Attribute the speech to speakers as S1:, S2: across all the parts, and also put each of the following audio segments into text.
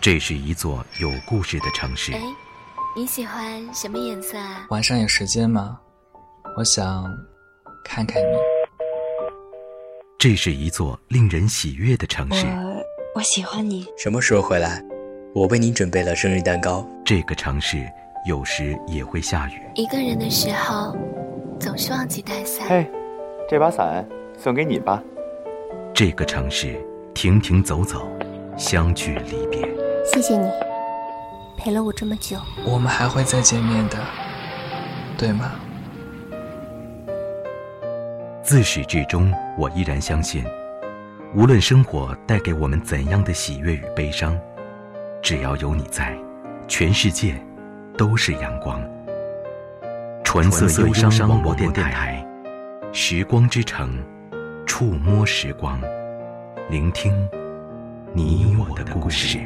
S1: 这是一座有故事的城市。
S2: 哎，你喜欢什么颜色啊？
S3: 晚上有时间吗？我想看看你。
S1: 这是一座令人喜悦的城市。
S4: 我我喜欢你。
S5: 什么时候回来？我为你准备了生日蛋糕。
S1: 这个城市有时也会下雨。
S2: 一个人的时候，总是忘记带伞。
S6: 嘿，这把伞送给你吧。
S1: 这个城市停停走走，相聚离别。
S4: 谢谢你，陪了我这么久。
S3: 我们还会再见面的，对吗？
S1: 自始至终，我依然相信，无论生活带给我们怎样的喜悦与悲伤，只要有你在，全世界都是阳光。纯色忧伤广播电台，时光之城，触摸时光，聆听你我的故事。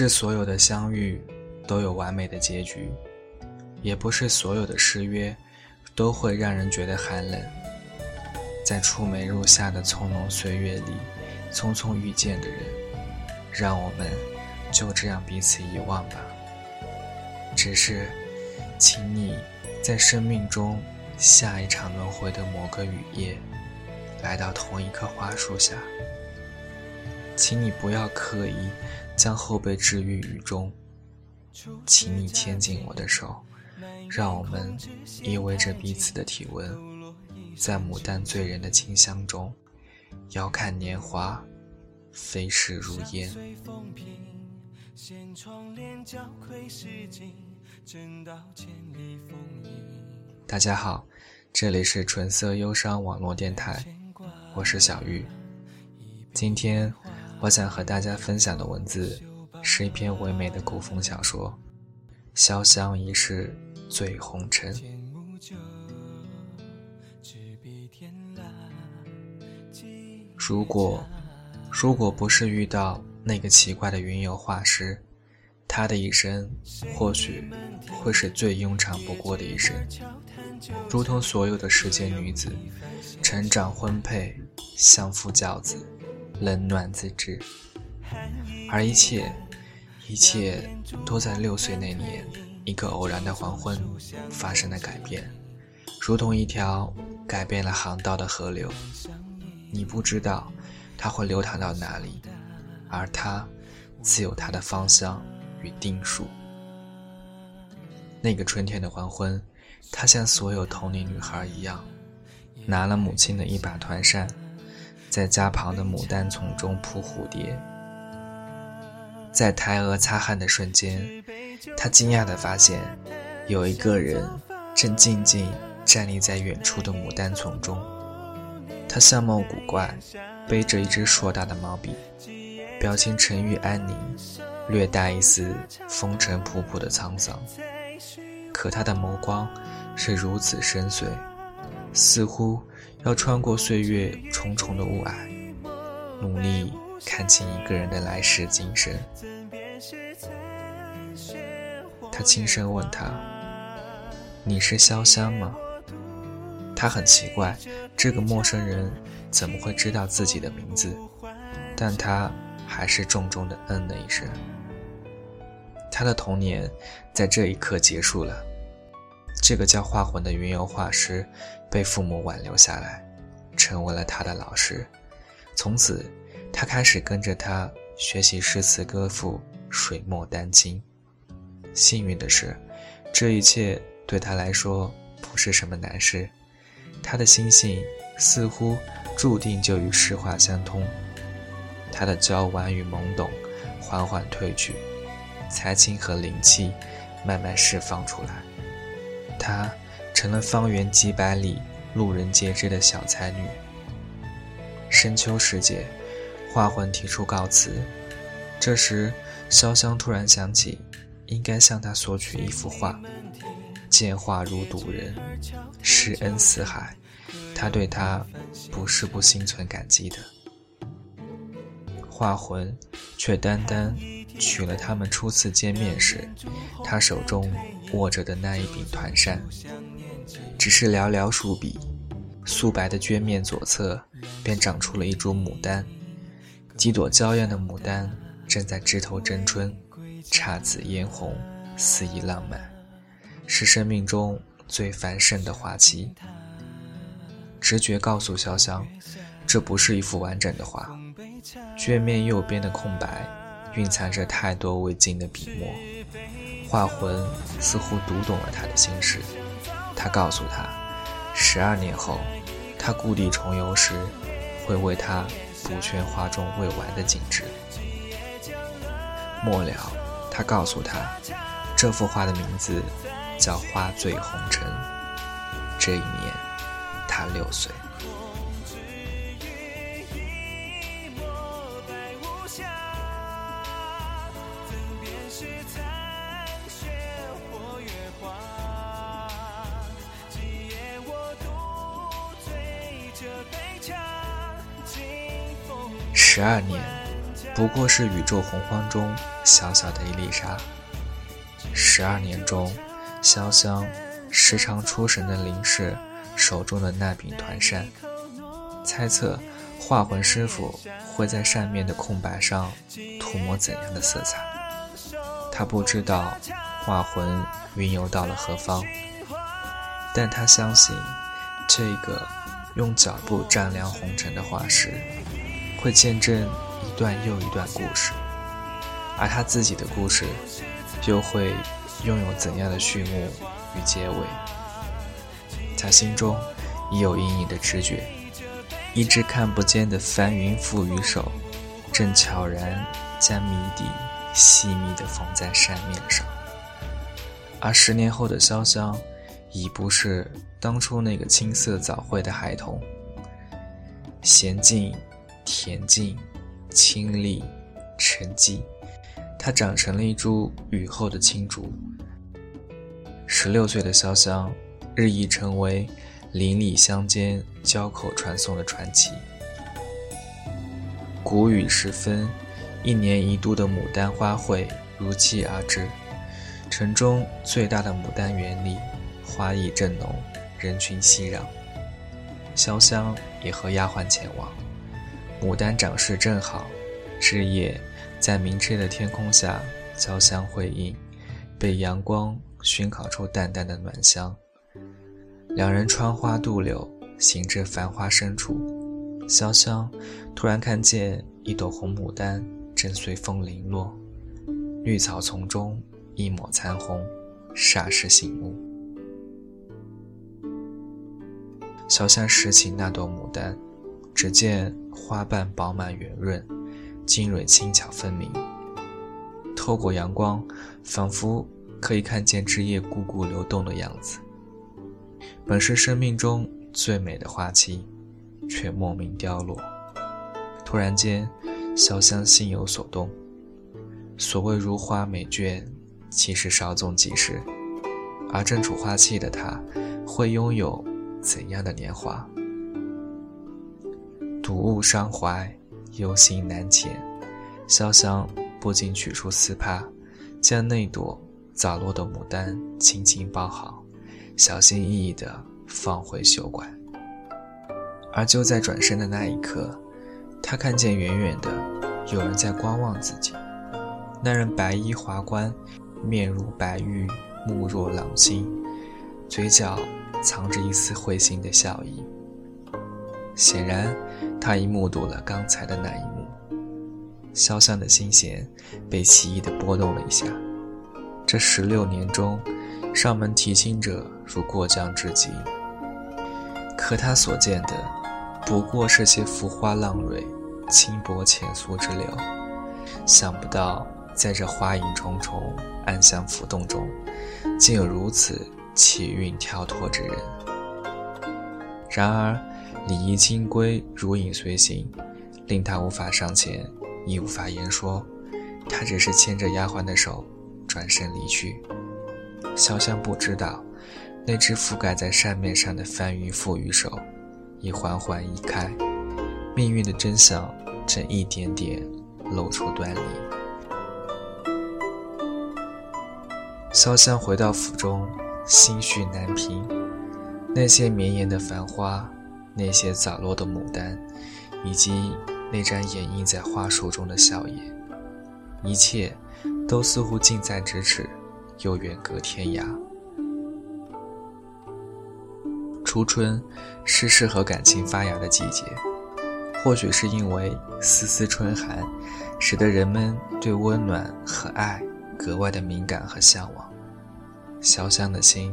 S3: 是所有的相遇都有完美的结局，也不是所有的失约都会让人觉得寒冷。在出梅入夏的葱茏岁月里，匆匆遇见的人，让我们就这样彼此遗忘吧。只是，请你在生命中下一场轮回的某个雨夜，来到同一棵花树下。请你不要刻意将后背置于雨中，请你牵紧我的手，让我们依偎着彼此的体温，在牡丹醉人的清香中，遥看年华飞逝如烟。大家好，这里是纯色忧伤网络电台，我是小玉，今天。我想和大家分享的文字，是一篇唯美的古风小说《潇湘一世醉红尘》。如果，如果不是遇到那个奇怪的云游画师，他的一生或许会是最庸常不过的一生，如同所有的世间女子，成长婚配，相夫教子。冷暖自知，而一切，一切都在六岁那年一个偶然的黄昏发生了改变，如同一条改变了航道的河流。你不知道它会流淌到哪里，而它自有它的方向与定数。那个春天的黄昏，她像所有同龄女孩一样，拿了母亲的一把团扇。在家旁的牡丹丛中扑蝴蝶，在抬额擦汗的瞬间，他惊讶地发现，有一个人正静静站立在远处的牡丹丛中。他相貌古怪，背着一支硕大的毛笔，表情沉郁安宁，略带一丝风尘仆仆的沧桑。可他的眸光是如此深邃，似乎……要穿过岁月重重的雾霭，努力看清一个人的来世今生。他轻声问他：“你是潇湘吗？”他很奇怪，这个陌生人怎么会知道自己的名字？但他还是重重的嗯了一声。他的童年在这一刻结束了。这个叫画魂的云游画师，被父母挽留下来，成为了他的老师。从此，他开始跟着他学习诗词歌赋、水墨丹青。幸运的是，这一切对他来说不是什么难事。他的心性似乎注定就与诗画相通。他的娇婉与懵懂缓缓褪去，才情和灵气慢慢释放出来。他成了方圆几百里路人皆知的小才女。深秋时节，画魂提出告辞，这时潇湘突然想起，应该向他索取一幅画。见画如睹人，施恩似海，他对他不是不心存感激的。画魂却单单取了他们初次见面时，他手中握着的那一柄团扇。只是寥寥数笔，素白的绢面左侧便长出了一株牡丹，几朵娇艳的牡丹正在枝头争春，姹紫嫣红，肆意浪漫，是生命中最繁盛的花期。直觉告诉潇湘，这不是一幅完整的画，绢面右边的空白蕴藏着太多未尽的笔墨。画魂似乎读懂了他的心事。他告诉他，十二年后，他故地重游时，会为他补全画中未完的景致。末了，他告诉他，这幅画的名字叫《花醉红尘》。这一年，他六岁。十二年，不过是宇宙洪荒中小小的一粒沙。十二年中，潇湘时常出神地凝视手中的那柄团扇，猜测画魂师傅会在扇面的空白上涂抹怎样的色彩。他不知道画魂云游到了何方，但他相信这个用脚步丈量红尘的画师。会见证一段又一段故事，而他自己的故事又会拥有怎样的序幕与结尾？他心中已有隐隐的直觉，一只看不见的翻云覆雨手，正悄然将谜底细密地缝在扇面上。而十年后的潇湘，已不是当初那个青涩早慧的孩童，娴静。恬静、清丽、沉寂，它长成了一株雨后的青竹。十六岁的潇湘，日益成为邻里乡间交口传颂的传奇。谷雨时分，一年一度的牡丹花会如期而至。城中最大的牡丹园里，花意正浓，人群熙攘。潇湘也和丫鬟前往。牡丹长势正好，枝叶在明澈的天空下交相辉映，被阳光熏烤出淡淡的暖香。两人穿花渡柳，行至繁花深处，潇湘突然看见一朵红牡丹正随风零落，绿草丛中一抹残红，霎时醒悟。潇湘拾起那朵牡丹。只见花瓣饱满圆润，茎蕊轻巧分明。透过阳光，仿佛可以看见枝叶汩汩流动的样子。本是生命中最美的花期，却莫名凋落。突然间，潇湘心有所动。所谓如花美眷，其实稍纵即逝。而正处花期的她，会拥有怎样的年华？睹物伤怀，忧心难遣。潇湘不禁取出丝帕，将那朵早落的牡丹轻轻包好，小心翼翼地放回袖管。而就在转身的那一刻，他看见远远的有人在观望自己。那人白衣华冠，面如白玉，目若朗星，嘴角藏着一丝会心的笑意。显然。他已目睹了刚才的那一幕，潇湘的心弦被奇异的波动了一下。这十六年中，上门提亲者如过江之鲫，可他所见的不过是些浮花浪蕊、轻薄浅俗之流。想不到，在这花影重重、暗香浮动中，竟有如此奇韵跳脱之人。然而礼仪清规，如影随形，令他无法上前，亦无法言说。他只是牵着丫鬟的手，转身离去。潇湘不知道，那只覆盖在扇面上的翻云覆雨手，已缓缓移开，命运的真相正一点点露出端倪。潇湘回到府中，心绪难平。那些绵延的繁花，那些洒落的牡丹，以及那张掩映在花树中的笑靥，一切，都似乎近在咫尺，又远隔天涯。初春是适合感情发芽的季节，或许是因为丝丝春寒，使得人们对温暖和爱格外的敏感和向往。潇湘的心，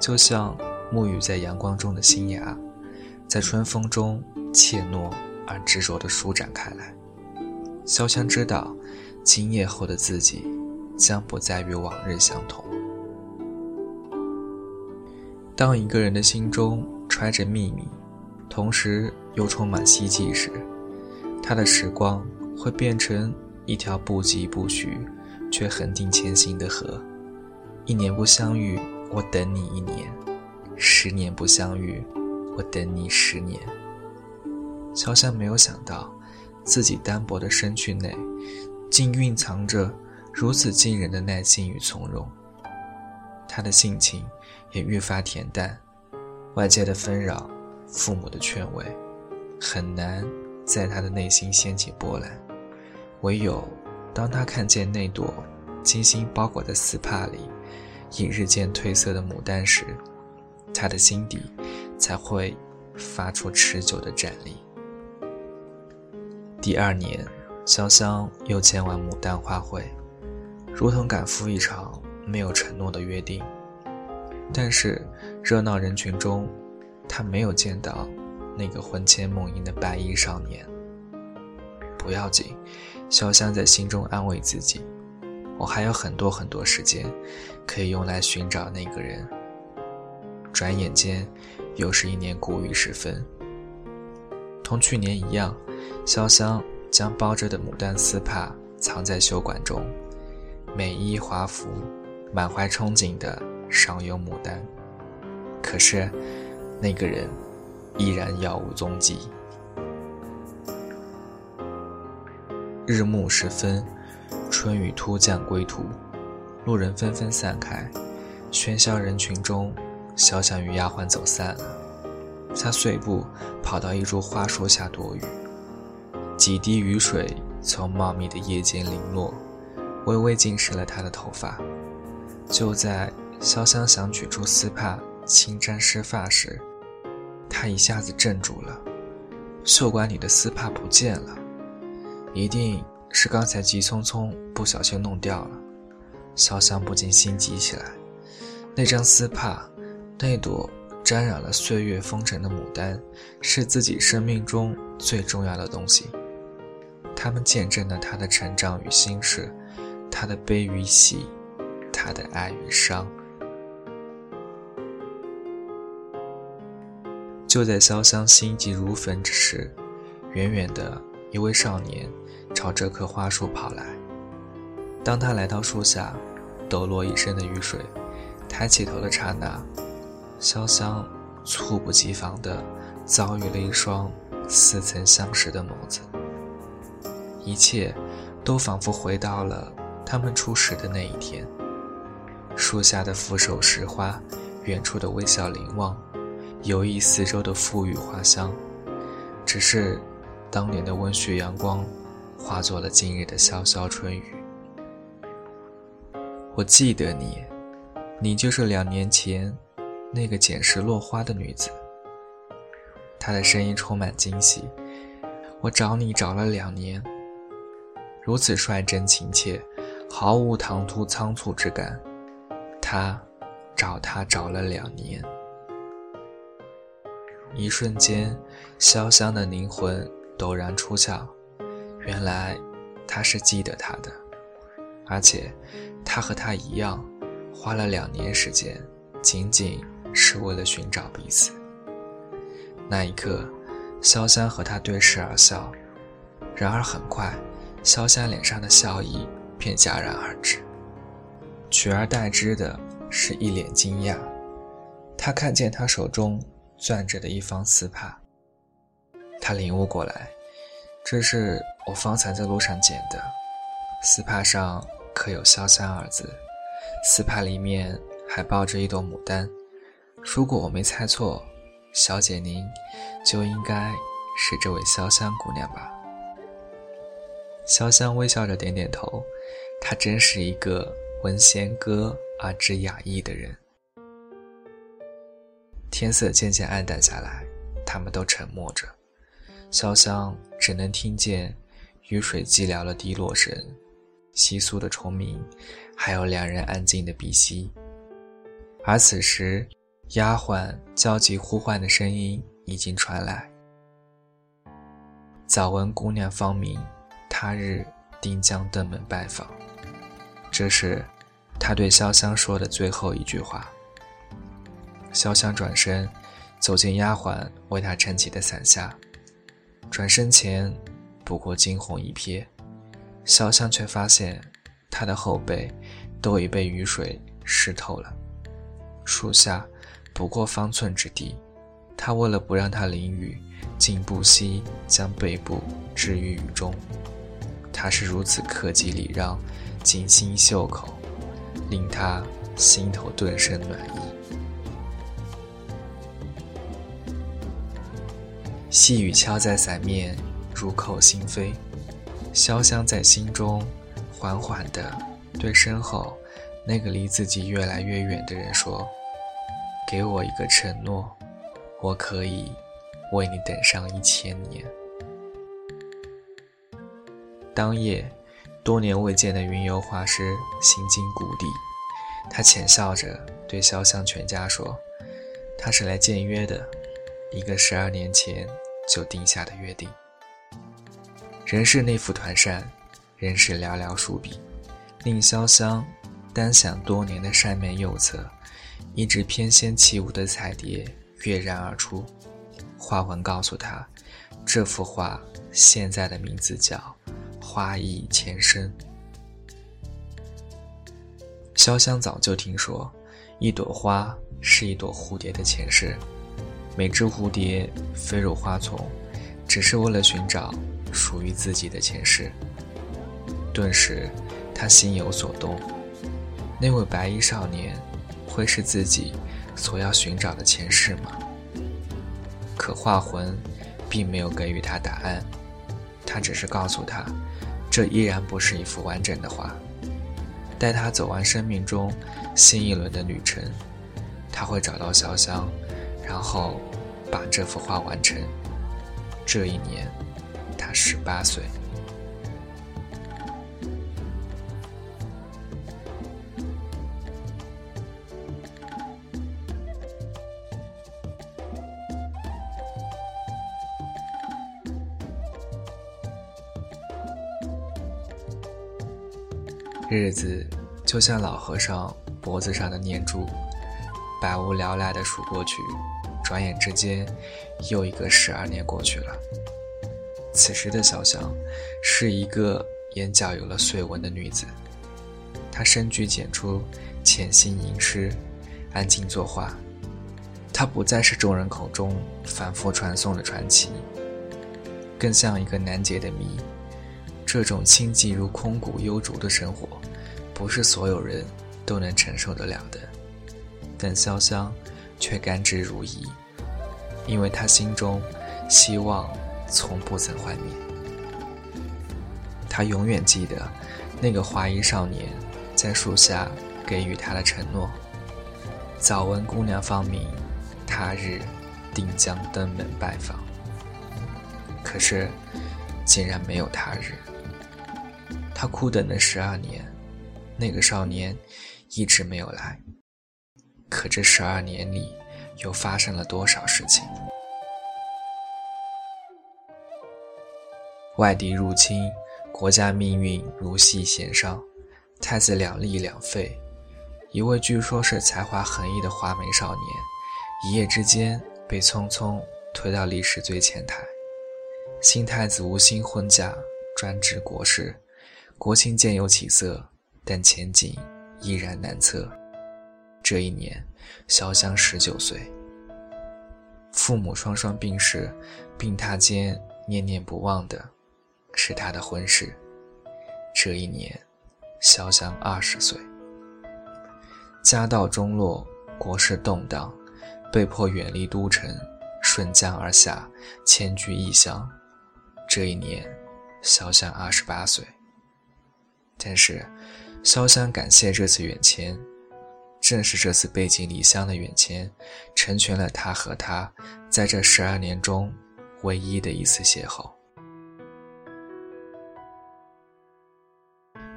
S3: 就像沐浴在阳光中的新芽，在春风中怯懦而执着地舒展开来。潇湘知道。今夜后的自己，将不再与往日相同。当一个人的心中揣着秘密，同时又充满希冀时，他的时光会变成一条不疾不徐，却恒定前行的河。一年不相遇，我等你一年；十年不相遇，我等你十年。潇湘没有想到，自己单薄的身躯内。竟蕴藏着如此惊人的耐心与从容，他的性情也愈发恬淡，外界的纷扰、父母的劝慰，很难在他的内心掀起波澜。唯有当他看见那朵精心包裹的丝帕里已日渐褪色的牡丹时，他的心底才会发出持久的战栗。第二年。潇湘又前往牡丹花会，如同赶赴一场没有承诺的约定。但是热闹人群中，他没有见到那个魂牵梦萦的白衣少年。不要紧，潇湘在心中安慰自己：“我还有很多很多时间，可以用来寻找那个人。”转眼间，又是一年谷雨时分。同去年一样，潇湘。将包着的牡丹丝帕藏在袖管中，美衣华服，满怀憧憬的赏有牡丹。可是，那个人依然杳无踪迹。日暮时分，春雨突降归途，路人纷纷散开，喧嚣人群中，潇湘与丫鬟走散了。他碎步跑到一株花树下躲雨。几滴雨水从茂密的叶间零落，微微浸湿了他的头发。就在潇湘想取出丝帕轻沾湿发时，他一下子怔住了。袖管里的丝帕不见了，一定是刚才急匆匆不小心弄掉了。潇湘不禁心急起来。那张丝帕，那朵沾染了岁月风尘的牡丹，是自己生命中最重要的东西。他们见证了他的成长与心事，他的悲与喜，他的爱与伤。就在潇湘心急如焚之时，远远的一位少年朝这棵花树跑来。当他来到树下，抖落一身的雨水，抬起头的刹那，潇湘猝不及防地遭遇了一双似曾相识的眸子。一切，都仿佛回到了他们初识的那一天。树下的扶手拾花，远处的微笑凝望，游弋四周的馥郁花香。只是，当年的温煦阳光，化作了今日的潇潇春雨。我记得你，你就是两年前，那个捡拾落花的女子。她的声音充满惊喜。我找你找了两年。如此率真情切，毫无唐突仓促之感。他找他找了两年，一瞬间，潇湘的灵魂陡然出窍。原来他是记得他的，而且他和他一样，花了两年时间，仅仅是为了寻找彼此。那一刻，潇湘和他对视而笑，然而很快，潇湘脸上的笑意便戛然而止，取而代之的是一脸惊讶。他看见他手中攥着的一方丝帕，他领悟过来，这是我方才在路上捡的，丝帕上刻有“潇湘”二字，丝帕里面还抱着一朵牡丹。如果我没猜错，小姐您就应该是这位潇湘姑娘吧？潇湘微笑着点点头，她真是一个闻弦歌而知雅意的人。天色渐渐暗淡下来，他们都沉默着，潇湘只能听见雨水寂寥的滴落声、窸窣的虫鸣，还有两人安静的鼻息。而此时，丫鬟焦急呼唤的声音已经传来：“早闻姑娘芳名，他日定将登门拜访。”这是他对潇湘说的最后一句话。潇湘转身，走进丫鬟为他撑起的伞下。转身前，不过惊鸿一瞥，潇湘却发现他的后背都已被雨水湿透了。树下不过方寸之地，他为了不让他淋雨，竟不惜将背部置于雨中。他是如此克己礼让，精心袖口，令他心头顿生暖意。细雨敲在伞面，入扣心扉。潇湘在心中缓缓地对身后那个离自己越来越远的人说：“给我一个承诺，我可以为你等上一千年。”当夜，多年未见的云游画师行经谷底，他浅笑着对潇湘全家说：“他是来见约的，一个十二年前。”就定下的约定。人世那副团扇，人世寥寥数笔，令潇湘单想多年的扇面右侧，一只翩跹起舞的彩蝶跃然而出。画文告诉他，这幅画现在的名字叫《花意前生》。潇湘早就听说，一朵花是一朵蝴蝶的前世。每只蝴蝶飞入花丛，只是为了寻找属于自己的前世。顿时，他心有所动。那位白衣少年，会是自己所要寻找的前世吗？可画魂并没有给予他答案，他只是告诉他，这依然不是一幅完整的画。待他走完生命中新一轮的旅程，他会找到潇湘。然后，把这幅画完成。这一年，他十八岁。日子就像老和尚脖子上的念珠。百无聊赖地数过去，转眼之间，又一个十二年过去了。此时的小香是一个眼角有了碎纹的女子，她深居简出，潜心吟诗，安静作画。她不再是众人口中反复传颂的传奇，更像一个难解的谜。这种清寂如空谷幽竹的生活，不是所有人都能承受得了的。但潇湘却甘之如饴，因为他心中希望从不曾幻灭。他永远记得那个华衣少年在树下给予他的承诺：“早闻姑娘芳名，他日定将登门拜访。”可是，竟然没有他日。他苦等了十二年，那个少年一直没有来。可这十二年里，又发生了多少事情？外敌入侵，国家命运如戏弦上，太子两立两废。一位据说是才华横溢的华美少年，一夜之间被匆匆推到历史最前台。新太子无心婚嫁，专治国事，国庆渐有起色，但前景依然难测。这一年，潇湘十九岁，父母双双病逝，病榻间念念不忘的是他的婚事。这一年，潇湘二十岁，家道中落，国事动荡，被迫远离都城，顺江而下，迁居异乡。这一年，潇湘二十八岁。但是，潇湘感谢这次远迁。正是这次背井离乡的远迁，成全了他和他在这十二年中唯一的一次邂逅。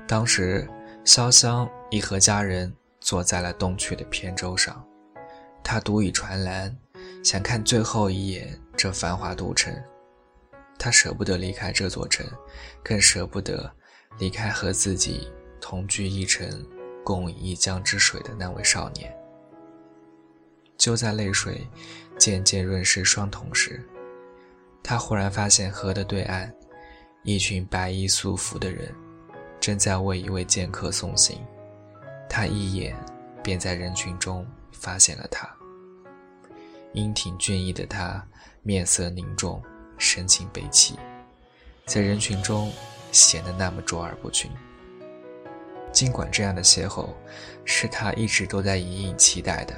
S3: 当时，潇湘已和家人坐在了东去的扁舟上，他独倚船栏，想看最后一眼这繁华都城。他舍不得离开这座城，更舍不得离开和自己同居一城。共饮一江之水的那位少年，就在泪水渐渐润湿双瞳时，他忽然发现河的对岸，一群白衣素服的人正在为一位剑客送行。他一眼便在人群中发现了他。英挺俊逸的他，面色凝重，神情悲戚，在人群中显得那么卓尔不群。尽管这样的邂逅是他一直都在隐隐期待的，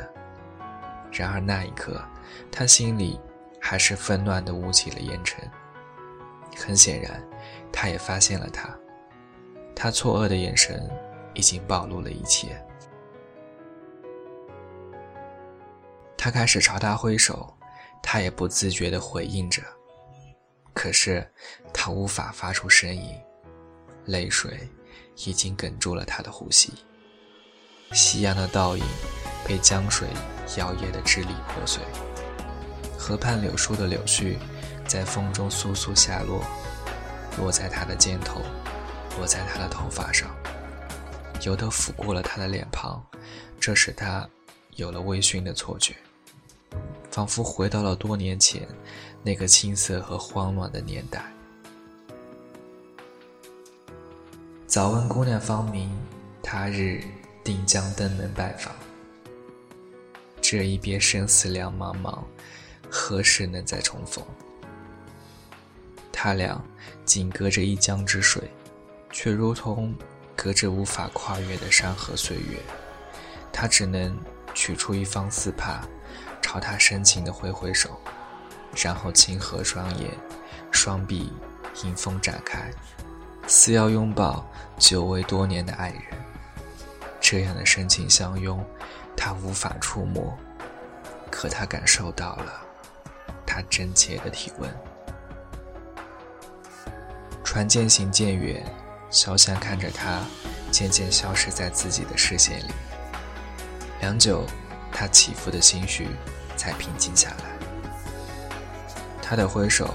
S3: 然而那一刻，他心里还是纷乱的雾起了烟尘。很显然，他也发现了他，他错愕的眼神已经暴露了一切。他开始朝他挥手，他也不自觉地回应着，可是他无法发出声音，泪水。已经哽住了他的呼吸。夕阳的倒影被江水摇曳得支离破碎，河畔柳树的柳絮在风中簌簌下落，落在他的肩头，落在他的头发上，有的抚过了他的脸庞，这使他有了微醺的错觉，仿佛回到了多年前那个青涩和慌乱的年代。早问姑娘芳名，他日定将登门拜访。这一别生死两茫茫，何时能再重逢？他俩仅隔着一江之水，却如同隔着无法跨越的山河岁月。他只能取出一方丝帕，朝他深情地挥挥手，然后轻合双眼，双臂迎风展开。似要拥抱久违多年的爱人，这样的深情相拥，他无法触摸，可他感受到了他真切的体温。船渐行渐远，潇湘看着他渐渐消失在自己的视线里，良久，他起伏的心绪才平静下来。他的挥手，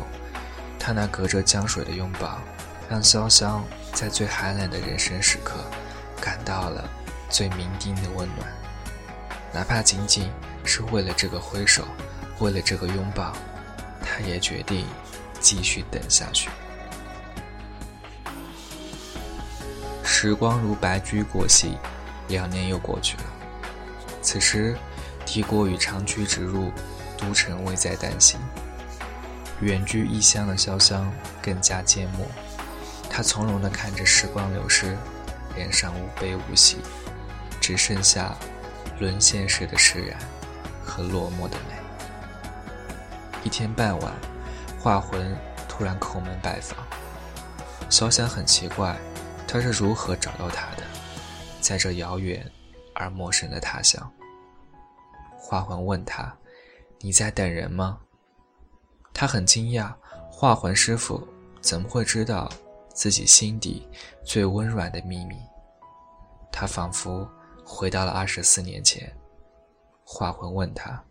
S3: 他那隔着江水的拥抱。让潇湘在最寒冷的人生时刻，感到了最酩酊的温暖，哪怕仅仅是为了这个挥手，为了这个拥抱，他也决定继续等下去。时光如白驹过隙，两年又过去了。此时，帝国与长驱直入，都城危在旦夕。远居异乡的潇湘更加缄默。他从容地看着时光流逝，脸上无悲无喜，只剩下沦陷时的释然和落寞的美。一天傍晚，画魂突然叩门拜访。潇湘很奇怪，他是如何找到他的，在这遥远而陌生的他乡。画魂问他：“你在等人吗？”他很惊讶，画魂师傅怎么会知道？自己心底最温软的秘密，他仿佛回到了二十四年前。画魂问他：“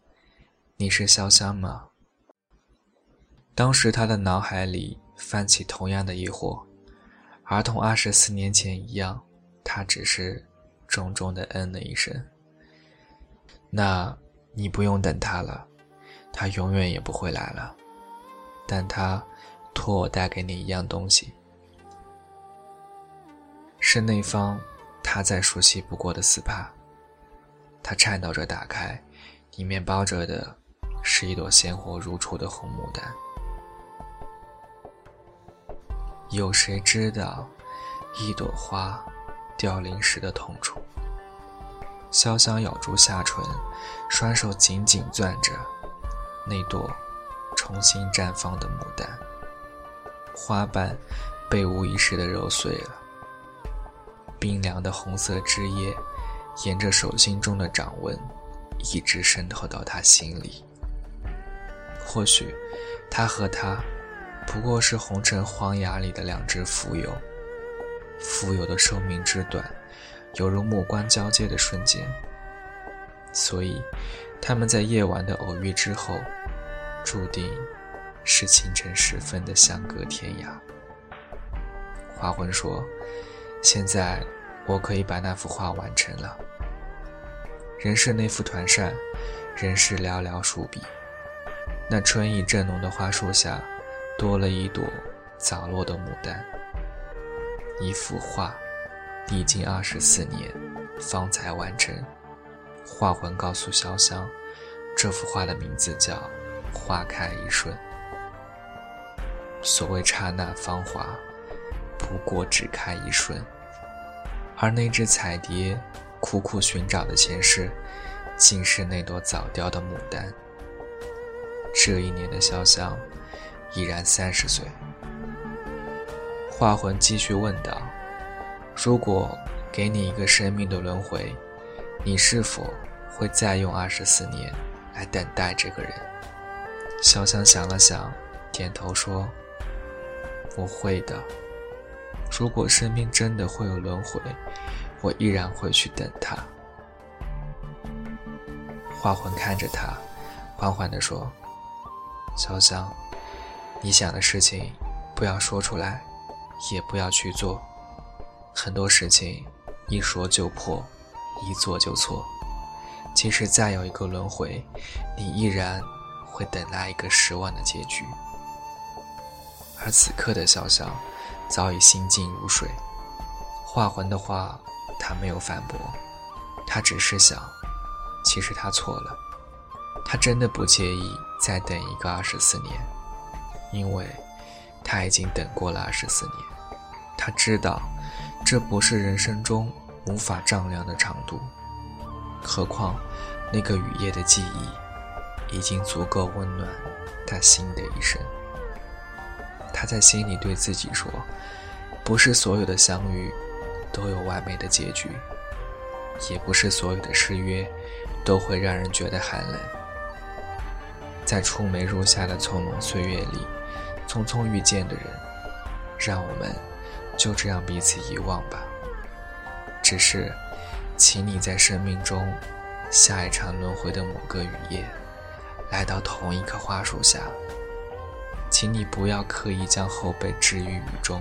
S3: 你是潇湘吗？”当时他的脑海里泛起同样的疑惑，而同二十四年前一样，他只是重重的嗯了一声。那你不用等他了，他永远也不会来了。但他托我带给你一样东西，是那方他再熟悉不过的丝帕。他颤抖着打开，里面包着的是一朵鲜活如初的红牡丹。有谁知道一朵花凋零时的痛楚？潇湘咬住下唇，双手紧紧攥着那朵重新绽放的牡丹。花瓣被无意识的揉碎了，冰凉的红色汁液沿着手心中的掌纹，一直渗透到他心里。或许，他和他。不过是红尘荒崖里的两只蜉蝣，蜉蝣的寿命之短，犹如目光交接的瞬间。所以，他们在夜晚的偶遇之后，注定是清晨时分的相隔天涯。画魂说：“现在我可以把那幅画完成了。人是那幅团扇，人是寥寥数笔。那春意正浓的花树下。”多了一朵早落的牡丹。一幅画，历经二十四年，方才完成。画魂告诉潇湘，这幅画的名字叫《花开一瞬》。所谓刹那芳华，不过只开一瞬。而那只彩蝶苦苦寻找的前世，竟是那朵早凋的牡丹。这一年的潇湘。已然三十岁，画魂继续问道：“如果给你一个生命的轮回，你是否会再用二十四年来等待这个人？”潇湘想了想，点头说：“我会的。如果生命真的会有轮回，我依然会去等他。”画魂看着他，缓缓地说：“潇湘。”你想的事情，不要说出来，也不要去做。很多事情，一说就破，一做就错。即使再有一个轮回，你依然会等来一个失望的结局。而此刻的潇潇，早已心静如水。画魂的话，他没有反驳，他只是想，其实他错了，他真的不介意再等一个二十四年。因为他已经等过了二十四年，他知道这不是人生中无法丈量的长度。何况那个雨夜的记忆，已经足够温暖他新的一生。他在心里对自己说：“不是所有的相遇都有完美的结局，也不是所有的失约都会让人觉得寒冷。”在出梅入夏的匆忙岁月里。匆匆遇见的人，让我们就这样彼此遗忘吧。只是，请你在生命中下一场轮回的某个雨夜，来到同一棵花树下。请你不要刻意将后背置于雨中，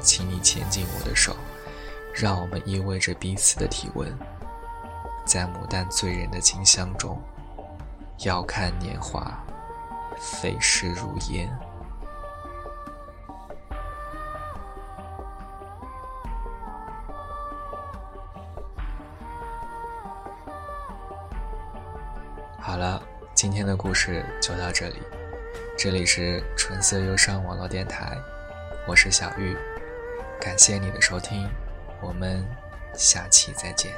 S3: 请你牵紧我的手，让我们依偎着彼此的体温，在牡丹醉人的清香中，遥看年华。飞逝如烟。今天的故事就到这里。这里是纯色忧伤网络电台，我是小玉，感谢你的收听，我们下期再见。